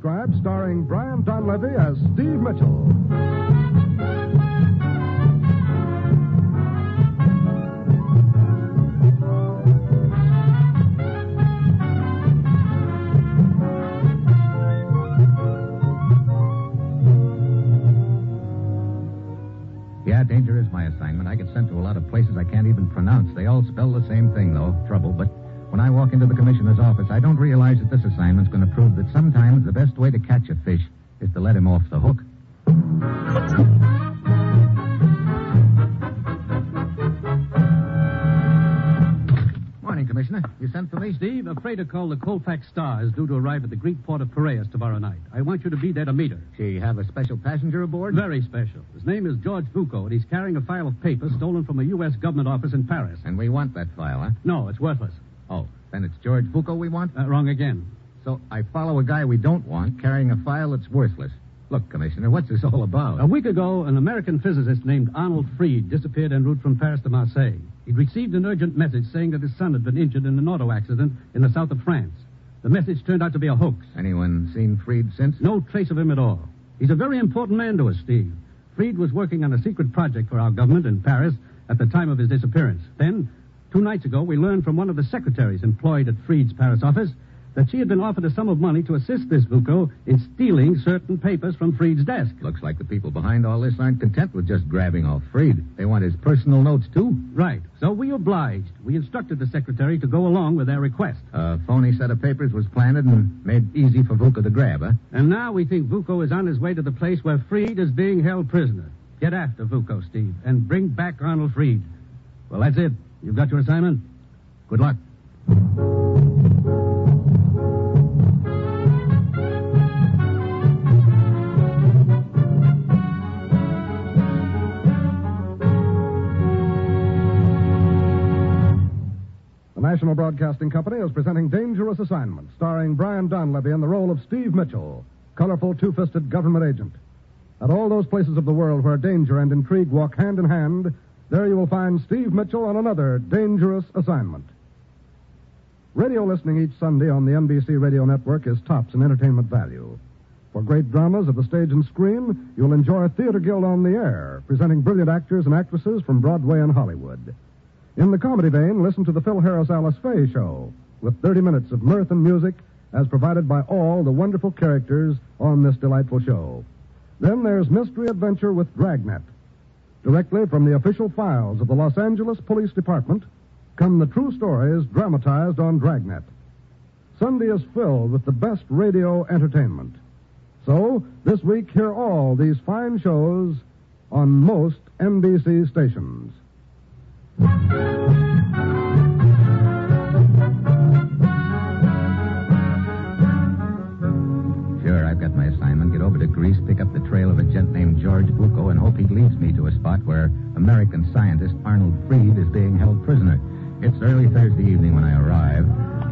Transcribed starring Brian Donlevy as Steve Mitchell. Assignment's going to prove that sometimes the best way to catch a fish is to let him off the hook. Morning, Commissioner. You sent for me? Steve, a freighter called the Colfax Star is due to arrive at the Greek port of Piraeus tomorrow night. I want you to be there to meet her. She have a special passenger aboard? Very special. His name is George Vuko, and he's carrying a file of papers stolen from a U.S. government office in Paris. And we want that file, huh? No, it's worthless. Oh, then it's George Vuko we want? Uh, wrong again. So I follow a guy we don't want carrying a file that's worthless. Look, Commissioner, what's this all about? A week ago, an American physicist named Arnold Freed disappeared en route from Paris to Marseille. He'd received an urgent message saying that his son had been injured in an auto accident in the south of France. The message turned out to be a hoax. Anyone seen Freed since? No trace of him at all. He's a very important man to us, Steve. Freed was working on a secret project for our government in Paris at the time of his disappearance. Then, two nights ago, we learned from one of the secretaries employed at Freed's Paris office that she had been offered a sum of money to assist this Vuko in stealing certain papers from Freed's desk. Looks like the people behind all this aren't content with just grabbing off Freed. They want his personal notes, too. Right. So we obliged. We instructed the secretary to go along with their request. A phony set of papers was planted and made easy for Vuko to grab, huh? And now we think Vuko is on his way to the place where Freed is being held prisoner. Get after Vuko, Steve, and bring back Arnold Freed. Well, that's it. You've got your assignment. Good luck. National Broadcasting Company is presenting Dangerous Assignment, starring Brian Donlevy in the role of Steve Mitchell, colorful two fisted government agent. At all those places of the world where danger and intrigue walk hand in hand, there you will find Steve Mitchell on another dangerous assignment. Radio listening each Sunday on the NBC Radio Network is tops in entertainment value. For great dramas of the stage and screen, you'll enjoy Theater Guild on the Air, presenting brilliant actors and actresses from Broadway and Hollywood. In the comedy vein, listen to the Phil Harris Alice Faye Show, with 30 minutes of mirth and music as provided by all the wonderful characters on this delightful show. Then there's Mystery Adventure with Dragnet. Directly from the official files of the Los Angeles Police Department come the true stories dramatized on Dragnet. Sunday is filled with the best radio entertainment. So, this week, hear all these fine shows on most NBC stations. Sure, I've got my assignment. Get over to Greece, pick up the trail of a gent named George Vuko, and hope he leads me to a spot where American scientist Arnold Freed is being held prisoner. It's early Thursday evening when I arrive.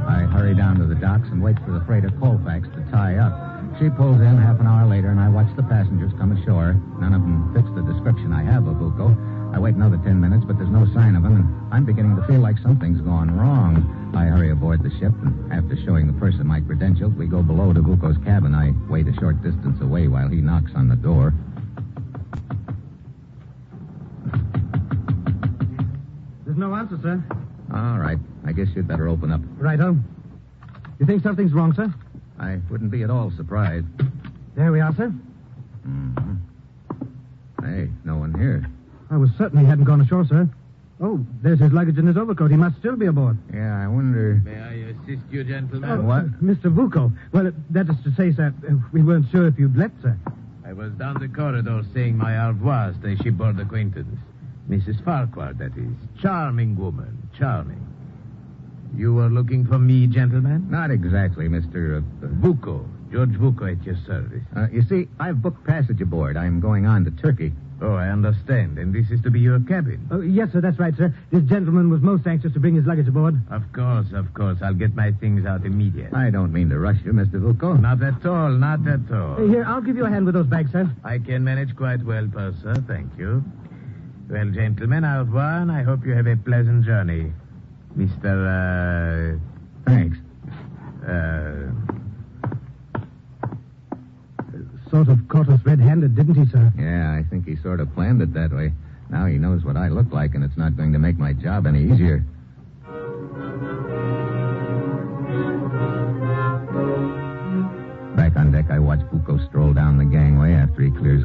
I hurry down to the docks and wait for the freighter Colfax to tie up. She pulls in half an hour later, and I watch the passengers come ashore. None of them fits the description I have of Vuko. I wait another ten minutes, but there's no sign of him, and I'm beginning to feel like something's gone wrong. I hurry aboard the ship, and after showing the person my credentials, we go below to Vuko's cabin. I wait a short distance away while he knocks on the door. There's no answer, sir. All right. I guess you'd better open up. Righto. You think something's wrong, sir? I wouldn't be at all surprised. There we are, sir. Mm-hmm. Hey, no one here. I was certain he hadn't gone ashore, sir. Oh, there's his luggage and his overcoat. He must still be aboard. Yeah, I wonder. May I assist you, gentlemen? Oh, what? Mr. Vuko. Well, that is to say, sir, uh, we weren't sure if you'd left, sir. I was down the corridor saying my au revoir to a shipboard acquaintance. Mrs. Farquhar, that is. Charming woman. Charming. You were looking for me, gentlemen? Not exactly, Mr. Uh, uh, Vuko. George Vuko at your service. uh, you see, I've booked passage aboard. I'm going on to Turkey. Oh, I understand. And this is to be your cabin. Oh, yes, sir, that's right, sir. This gentleman was most anxious to bring his luggage aboard. Of course, of course. I'll get my things out immediately. I don't mean to rush you, Mr. Vuko. Not at all, not at all. Here, I'll give you a hand with those bags, sir. I can manage quite well, purser. Thank you. Well, gentlemen, au revoir, and I hope you have a pleasant journey. Mr. Thanks. Uh, uh, sort of caught us red-handed, didn't he, sir? Yeah, I think he sort of planned it that way. Now he knows what I look like, and it's not going to make my job any easier. Back on deck, I watch Vuko stroll down the gangway. After he clears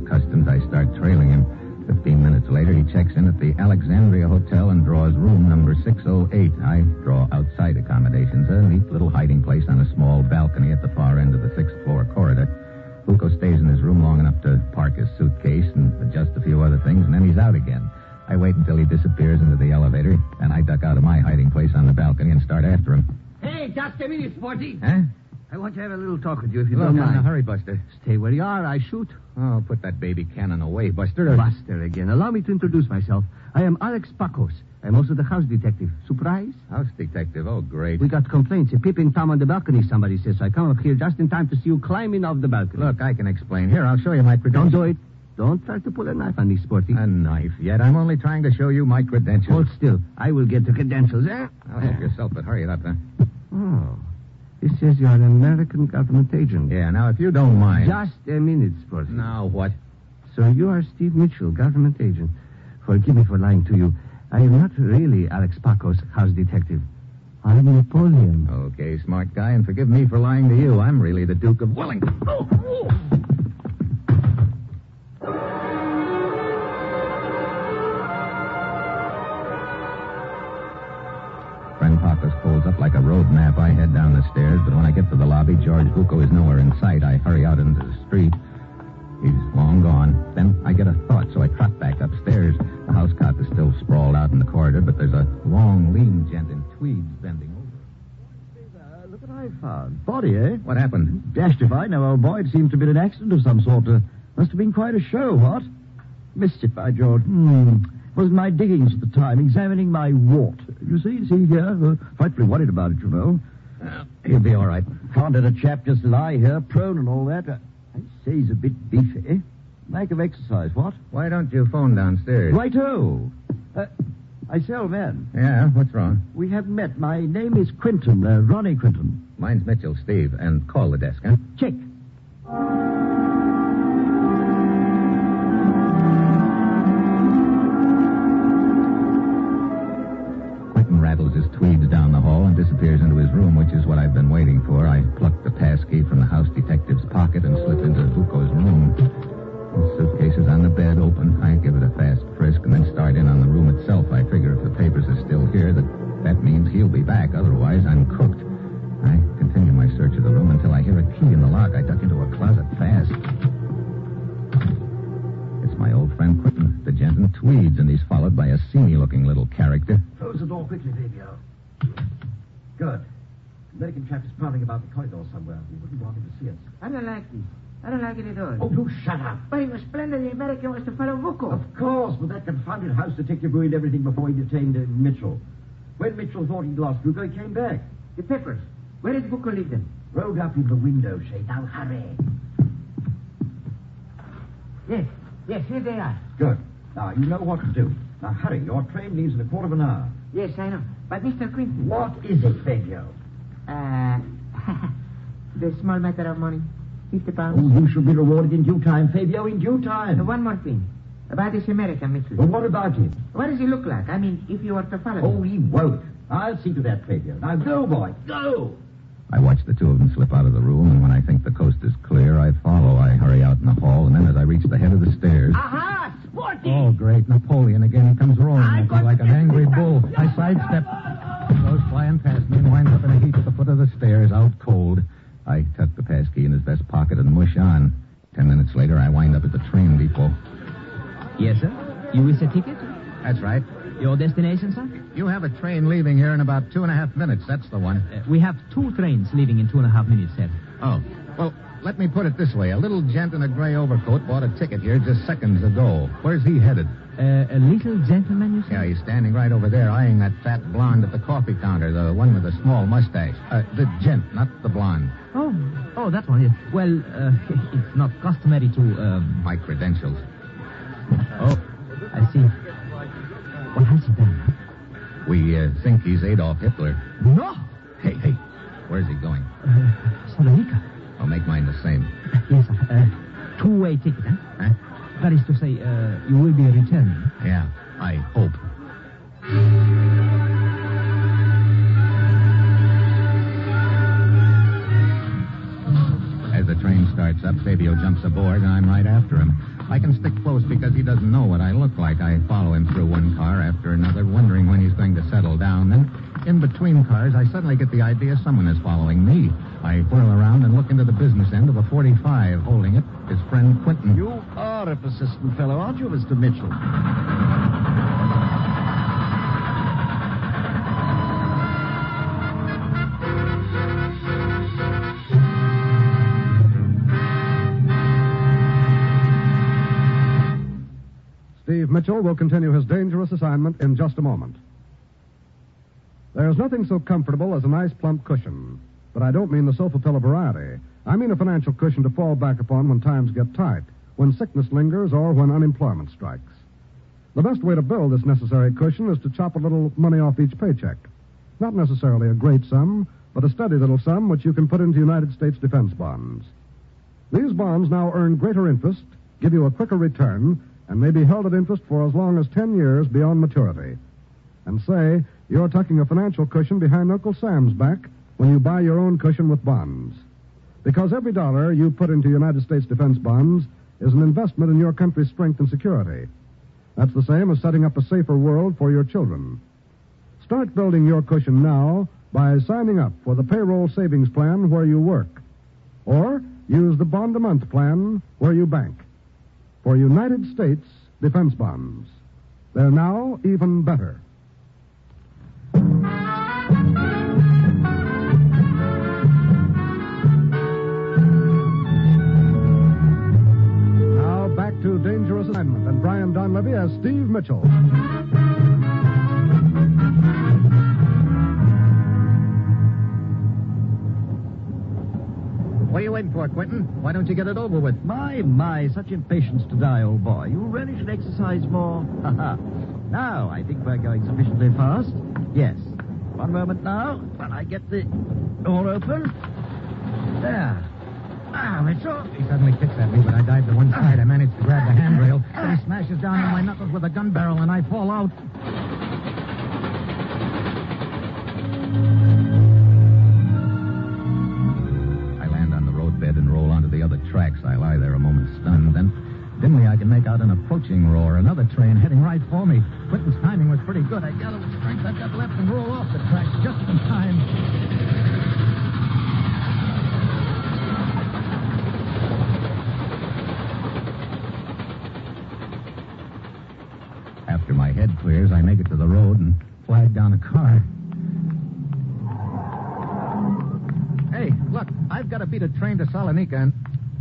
Hey, just a minute, Sporty. Huh? I want to have a little talk with you if you Look, don't I'm in a mind. hurry, Buster. Stay where you are. I shoot. Oh, put that baby cannon away, Buster. Buster again. Allow me to introduce myself. I am Alex Pacos. I'm also the house detective. Surprise? House detective. Oh, great. We got complaints. A peeping Tom on the balcony, somebody says. I come up here just in time to see you climbing off the balcony. Look, I can explain. Here, I'll show you my credentials. Don't do it. Don't try to pull a knife on me, Sporty. A knife yet. I'm only trying to show you my credentials. Hold still. I will get the credentials, eh? Oh, help yourself, but hurry it up, huh? Oh. This says you're an American government agent. Yeah, now, if you don't mind. Just a minute, Sporty. Now, what? So you are Steve Mitchell, government agent. Forgive me for lying to you. I am not really Alex Pacos, house detective. I'm Napoleon. Okay, smart guy, and forgive me for lying to you. I'm really the Duke of Wellington. Oh, oh. Like a road map. I head down the stairs, but when I get to the lobby, George Vuko is nowhere in sight. I hurry out into the street. He's long gone. Then I get a thought, so I trot back upstairs. The house cot is still sprawled out in the corridor, but there's a long, lean gent in tweeds bending over. look what I found. Body, eh? What happened? Dashed if I know, old boy. It seemed to have been an accident of some sort. Uh, must have been quite a show, what? Missed it, by George. Hmm. Was in my diggings at the time, examining my wart. You see, see here? Uh, frightfully worried about it, you know. Uh, he'll be all right. Can't let a chap just lie here, prone and all that. Uh, I say he's a bit beefy. Lack of exercise, what? Why don't you phone downstairs? Righto. Uh, I say, old man, Yeah, what's wrong? we haven't met. My name is Quentin, uh, Ronnie Quentin. Mine's Mitchell, Steve, and call the desk, huh? Check. Disappears into his room, which is what I've been waiting for. I pluck the passkey from the house detective's pocket and slip into Vuko's room. The suitcase is on the bed, open. I give it a fast frisk and then start in on the room itself. I figure if the papers are still here, that that means he'll be back. Otherwise, I'm cooked. I continue my search of the room until I hear a key in the lock. I duck into a closet fast. It's my old friend Quentin, the gent in tweeds, and he's followed by a seamy-looking little character. Close the door quickly, Fabio. Good. American chap is prowling about the corridor somewhere. We wouldn't want him to see us. I don't like this. I don't like it at all. Oh, do shut up. But he was splendid. The American was to follow Vuko. Of course, but that confounded house detective ruined everything before he detained uh, Mitchell. When Mitchell thought he'd lost Lugo, he came back. The peppers. Where did Vuko leave them? Rolled up in the window shade. Now hurry. Yes. Yes, here they are. Good. Now, you know what to do. Now, hurry. Your train leaves in a quarter of an hour. Yes, I know. But Mr. Quentin. What is it, Fabio? Uh, the small matter of money. Fifty pounds. Oh, you shall be rewarded in due time, Fabio, in due time. Uh, one more thing. About this American, Mitchell. Well, what about him? What does he look like? I mean, if you were to follow him. Oh, him. he won't. I'll see to that, Fabio. Now, go, boy. Go. I watch the two of them slip out of the room, and when I think the coast is clear, I follow. I hurry out in the hall, and then as I reach the head of the stairs. Aha! Sporty! Oh, great. Napoleon again. He comes roaring I at me like an angry bull. I sidestep. He goes flying past me and winds up in a heap at the foot of the stairs, out cold. I tuck the passkey in his vest pocket and mush on. Ten minutes later, I wind up at the train depot. Yes, sir. You wish a ticket? That's right. Your destination, sir? You have a train leaving here in about two and a half minutes. That's the one. Uh, we have two trains leaving in two and a half minutes, sir. Oh. Well, let me put it this way. A little gent in a gray overcoat bought a ticket here just seconds ago. Where's he headed? Uh, a little gentleman, you say? Yeah, he's standing right over there, eyeing that fat blonde at the coffee counter, the one with the small mustache. Uh, the gent, not the blonde. Oh, oh, that one. Yes. Well, uh, it's not customary to. Um... My credentials. Oh, I see. What has he done? We uh, think he's Adolf Hitler. No, Hey, hey, where's he going? uh, Salonika. I'll make mine the same. Yes, sir. Uh, to one-way ticket, huh? Huh? That is to say, uh, you will be returning. Yeah, I hope. Fabio jumps aboard, and I'm right after him. I can stick close because he doesn't know what I look like. I follow him through one car after another, wondering when he's going to settle down. Then, in between cars, I suddenly get the idea someone is following me. I whirl around and look into the business end of a 45. Holding it, his friend Quentin. You are a persistent fellow, aren't you, Mr. Mitchell? Mitchell will continue his dangerous assignment in just a moment. There's nothing so comfortable as a nice plump cushion. But I don't mean the sofa pillow variety. I mean a financial cushion to fall back upon when times get tight, when sickness lingers, or when unemployment strikes. The best way to build this necessary cushion is to chop a little money off each paycheck. Not necessarily a great sum, but a steady little sum which you can put into United States defense bonds. These bonds now earn greater interest, give you a quicker return, and may be held at interest for as long as 10 years beyond maturity. And say, you're tucking a financial cushion behind Uncle Sam's back when you buy your own cushion with bonds. Because every dollar you put into United States defense bonds is an investment in your country's strength and security. That's the same as setting up a safer world for your children. Start building your cushion now by signing up for the payroll savings plan where you work. Or use the bond a month plan where you bank. For United States defense bonds. They're now even better. Now back to Dangerous Assignment and Brian Donlevy as Steve Mitchell. What are you waiting for, Quentin? Why don't you get it over with? My, my, such impatience to die, old boy. You really should exercise more. Ha ha. Now, I think we're going sufficiently fast. Yes. One moment now, when I get the door open. There. Ah, it's Mitchell. He suddenly kicks at me, but I dive to one side. I manage to grab the handrail. Then he smashes down on my knuckles with a gun barrel, and I fall out. Can make out an approaching roar. Another train heading right for me. Quentin's timing was pretty good. I gather the strength I've got left and roll off the tracks just in time. After my head clears, I make it to the road and flag down a car. Hey, look, I've got to beat a train to Salonika and.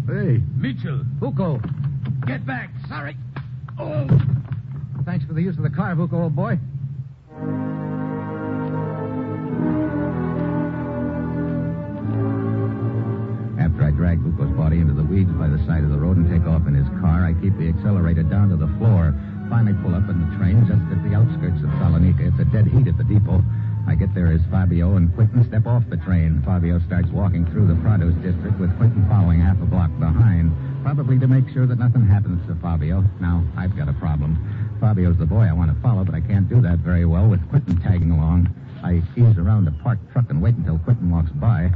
Hey, Mitchell, Vuko. Get back. Sorry. Oh. Thanks for the use of the car, Vuko, old boy. After I drag Vuko's body into the weeds by the side of the road and take off in his car, I keep the accelerator down to the floor. Finally pull up in the train just at the outskirts of Salonika. It's a dead heat at the depot. I get there as Fabio and Quentin step off the train. Fabio starts walking through the Prados district with Quentin following half a block behind, probably to make sure that nothing happens to Fabio. Now, I've got a problem. Fabio's the boy I want to follow, but I can't do that very well with Quentin tagging along. I ease around the parked truck and wait until Quentin walks by.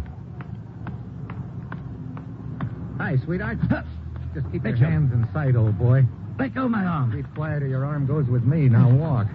Hi, sweetheart. Just keep your hands in sight, old boy. Let go my arm. Be quiet or your arm goes with me. Now walk.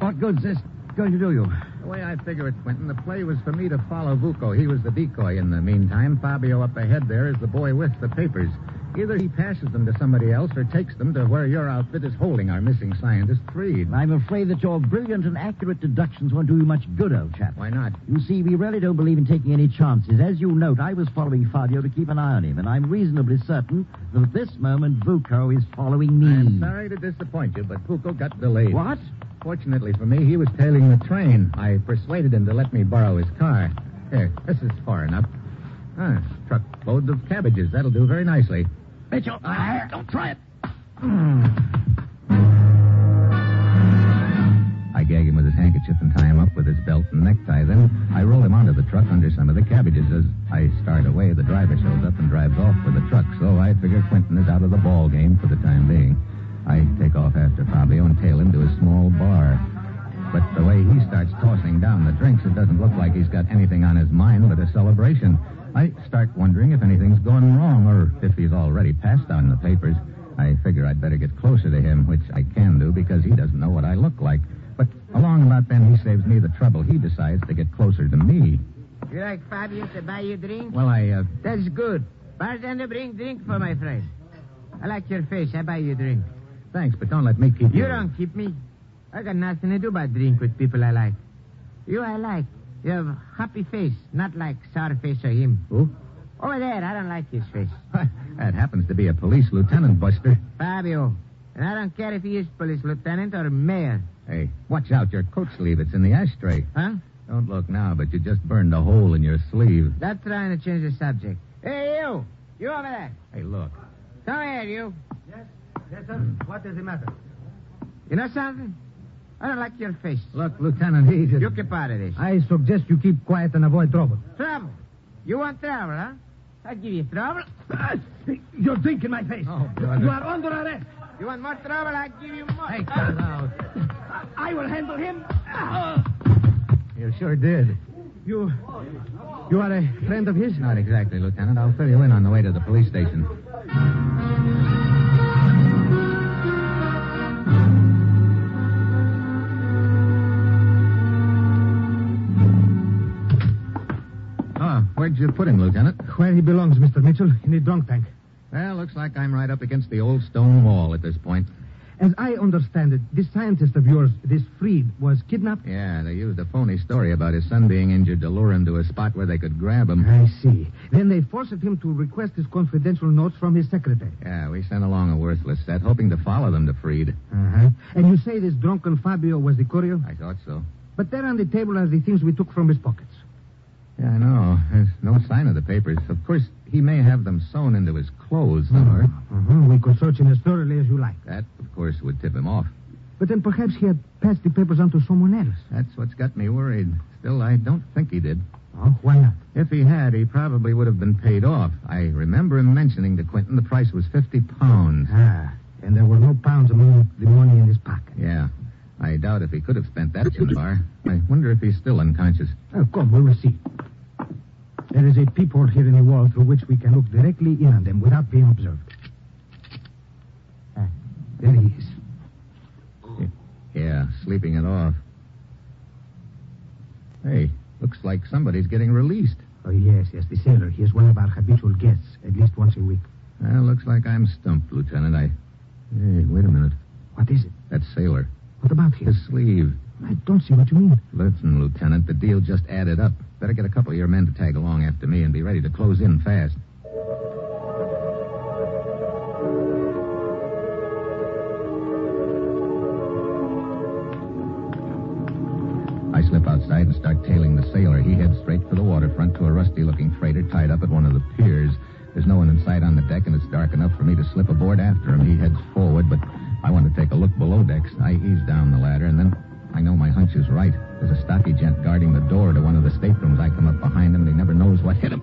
What good's this going to do you? The way I figure it, Quentin, the play was for me to follow Vuko. He was the decoy. In the meantime, Fabio up ahead there is the boy with the papers. Either he passes them to somebody else or takes them to where your outfit is holding our missing scientist, Freed. I'm afraid that your brilliant and accurate deductions won't do you much good, old chap. Why not? You see, we really don't believe in taking any chances. As you note, I was following Fabio to keep an eye on him, and I'm reasonably certain that at this moment Vuko is following me. I'm sorry to disappoint you, but Vuko got delayed. What? Fortunately for me, he was tailing the train. I persuaded him to let me borrow his car. Here, this is far enough. Ah, truckload of cabbages. That'll do very nicely. Mitchell, ah, don't try it. I gag him with his handkerchief and tie him up with his belt and necktie. Then I roll him onto the truck under some of the cabbages. As I start away, the driver shows up and drives off with the truck. So I I figure Quentin is out of the ball game for the time being. I take off after Fabio and tail him to a small bar. But the way he starts tossing down the drinks, it doesn't look like he's got anything on his mind but a celebration. I start wondering if anything's gone wrong or if he's already passed out in the papers. I figure I'd better get closer to him, which I can do because he doesn't know what I look like. But along about then, he saves me the trouble. He decides to get closer to me. You like Fabio to buy you drink? Well, I, uh, That's good. Bartender, bring drink for my friend. I like your face. I buy you drink. thanks, but don't let me keep you. You don't keep me. I got nothing to do but drink with people I like. You I like. You have happy face, not like sour face or him. Who? Over there, I don't like his face. that happens to be a police lieutenant, Buster. Fabio. And I don't care if he is police lieutenant or mayor. Hey, watch out, your coat sleeve. It's in the ashtray. Huh? Don't look now, but you just burned a hole in your sleeve. Not trying to change the subject. Hey, you! You over there. Hey, look. Come here, you. Yes, yes, sir. Hmm. What is the matter? You know something? I don't like your face. Look, Lieutenant, he just... You keep out of this. I suggest you keep quiet and avoid trouble. Trouble. You want trouble, huh? I'll give you trouble. Ah, you're drinking my face. Oh, brother. You are under arrest. You want more trouble? I'll give you more. Hey, ah. cut it out. I will handle him. Ah. You sure did. You, you are a friend of his? Not exactly, Lieutenant. I'll fill you in on the way to the police station. Where'd you put him, Lieutenant? Where he belongs, Mr. Mitchell, in the drunk tank. Well, looks like I'm right up against the old stone wall at this point. As I understand it, this scientist of yours, this Freed, was kidnapped? Yeah, they used a phony story about his son being injured to lure him to a spot where they could grab him. I see. Then they forced him to request his confidential notes from his secretary. Yeah, we sent along a worthless set, hoping to follow them to Freed. Uh-huh. And you say this drunken Fabio was the courier? I thought so. But there on the table are the things we took from his pockets. Yeah, I know. There's no sign of the papers. Of course, he may have them sewn into his clothes somewhere. Uh-huh. We could search him as thoroughly as you like. That, of course, would tip him off. But then perhaps he had passed the papers on to someone else. That's what's got me worried. Still, I don't think he did. Oh, why not? If he had, he probably would have been paid off. I remember him mentioning to Quentin the price was 50 pounds. Ah, and there were no pounds among the money in his pocket. Yeah. I doubt if he could have spent that gin bar. I wonder if he's still unconscious. Oh, come, we will see. There is a peephole here in the wall through which we can look directly in on them without being observed. Ah, there he is. Yeah, sleeping it off. Hey, looks like somebody's getting released. Oh, yes, yes, the sailor. He is one of our habitual guests, at least once a week. Well, looks like I'm stumped, Lieutenant. I. Hey, wait a minute. What is it? That sailor. What about him? His sleeve. I don't see what you mean. Listen, Lieutenant, the deal just added up. Better get a couple of your men to tag along after me and be ready to close in fast. I slip outside and start tailing the sailor. He heads straight for the waterfront to a rusty looking freighter tied up at one of the piers. There's no one in sight on the deck, and it's dark enough for me to slip aboard after him. He heads forward, but I want to take a look below decks. I ease down the ladder, and then I know my hunch is right. There's a stocky gent guarding the door to one of the staterooms. I come up behind him, and he never knows what hit him.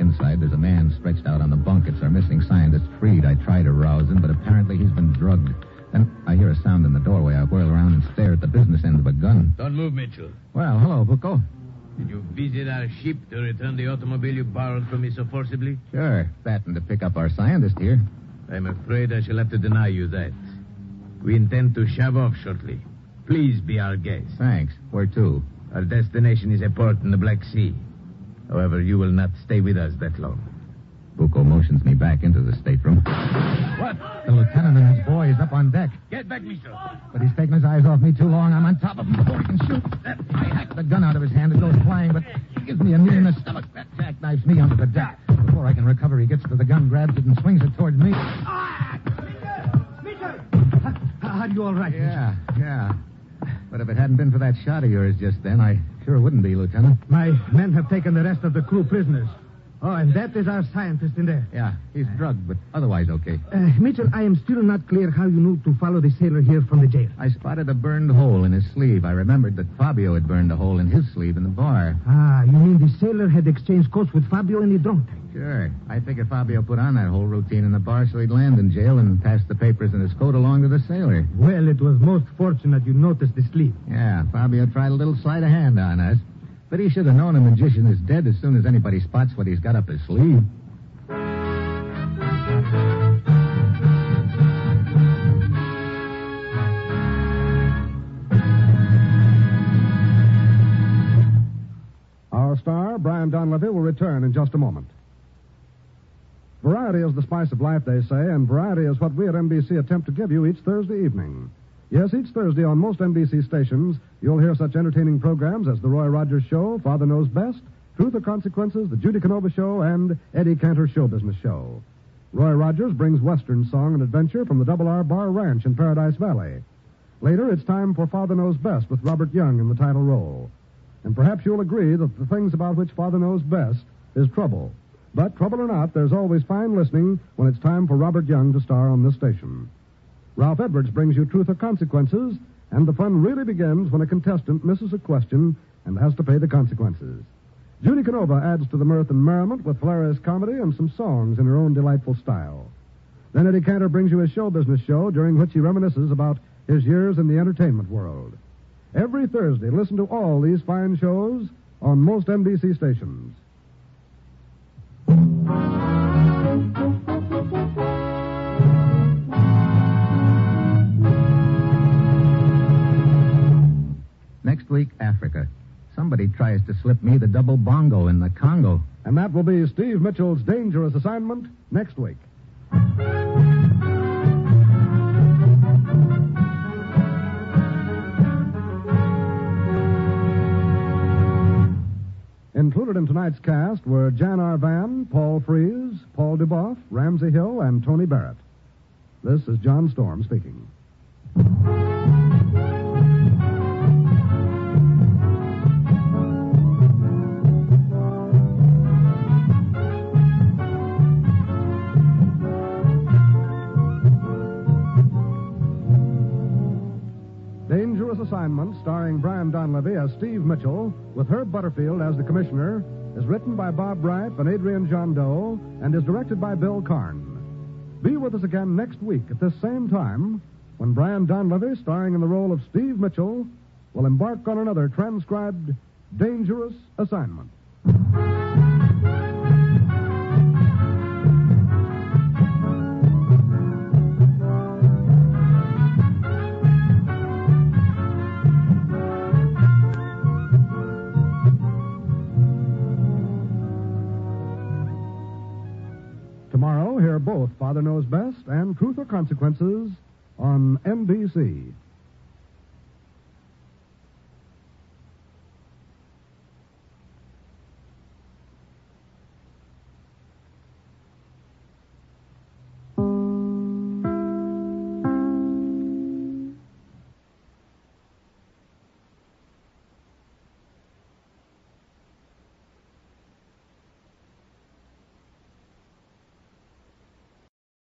Inside, there's a man stretched out on the bunk. It's our missing scientist, Freed. I try to rouse him, but apparently he's been drugged. Then I hear a sound in the doorway. I whirl around and stare at the business end of a gun. Don't move, Mitchell. Well, hello, Vuko. Did you visit our ship to return the automobile you borrowed from me so forcibly? Sure. That and to pick up our scientist here. I'm afraid I shall have to deny you that. We intend to shove off shortly. Please be our guest. Thanks. Where to? Our destination is a port in the Black Sea. However, you will not stay with us that long. Vuko motions me back into the stateroom. What? The lieutenant and his boy is up on deck, Get back, Mitchell. but he's taken his eyes off me too long. I'm on top of him before he can shoot. That, I hack the gun out of his hand. It goes flying, but he gives me a knee in the stomach. That jackknifes me under the deck. Before I can recover, he gets to the gun, grabs it, and swings it towards me. Ah! Are you all right? Yeah, yeah. But if it hadn't been for that shot of yours just then, I sure wouldn't be, Lieutenant. My men have taken the rest of the crew prisoners. Oh, and that is our scientist in there. Yeah, he's drugged, but otherwise okay. Uh, Mitchell, I am still not clear how you knew to follow the sailor here from the jail. I spotted a burned hole in his sleeve. I remembered that Fabio had burned a hole in his sleeve in the bar. Ah, you mean the sailor had exchanged coats with Fabio in the drunk tank? Sure. I figured Fabio put on that whole routine in the bar so he'd land in jail and pass the papers in his coat along to the sailor. Well, it was most fortunate you noticed the sleeve. Yeah, Fabio tried a little sleight of hand on us. But he should have known a magician is dead as soon as anybody spots what he's got up his sleeve. Our star, Brian Donlevy, will return in just a moment. Variety is the spice of life, they say, and variety is what we at NBC attempt to give you each Thursday evening. Yes, each Thursday on most NBC stations, you'll hear such entertaining programs as The Roy Rogers Show, Father Knows Best, Truth or Consequences, The Judy Canova Show, and Eddie Cantor Show Business Show. Roy Rogers brings Western song and adventure from the Double R Bar Ranch in Paradise Valley. Later, it's time for Father Knows Best with Robert Young in the title role. And perhaps you'll agree that the things about which Father knows best is trouble. But trouble or not, there's always fine listening when it's time for Robert Young to star on this station. Ralph Edwards brings you Truth or Consequences, and the fun really begins when a contestant misses a question and has to pay the consequences. Judy Canova adds to the mirth and merriment with hilarious comedy and some songs in her own delightful style. Then Eddie Cantor brings you his show business show, during which he reminisces about his years in the entertainment world. Every Thursday, listen to all these fine shows on most NBC stations. Week, Africa. Somebody tries to slip me the double bongo in the Congo. And that will be Steve Mitchell's dangerous assignment next week. Included in tonight's cast were Jan Arvan, Paul Frees, Paul Dubov, Ramsey Hill, and Tony Barrett. This is John Storm speaking. Assignment, starring Brian Donlevy as Steve Mitchell, with Herb Butterfield as the commissioner, is written by Bob Bright and Adrian Gendot, and is directed by Bill Karn. Be with us again next week at this same time when Brian Donlevy, starring in the role of Steve Mitchell, will embark on another transcribed Dangerous Assignment. Father Knows Best and Truth or Consequences on NBC.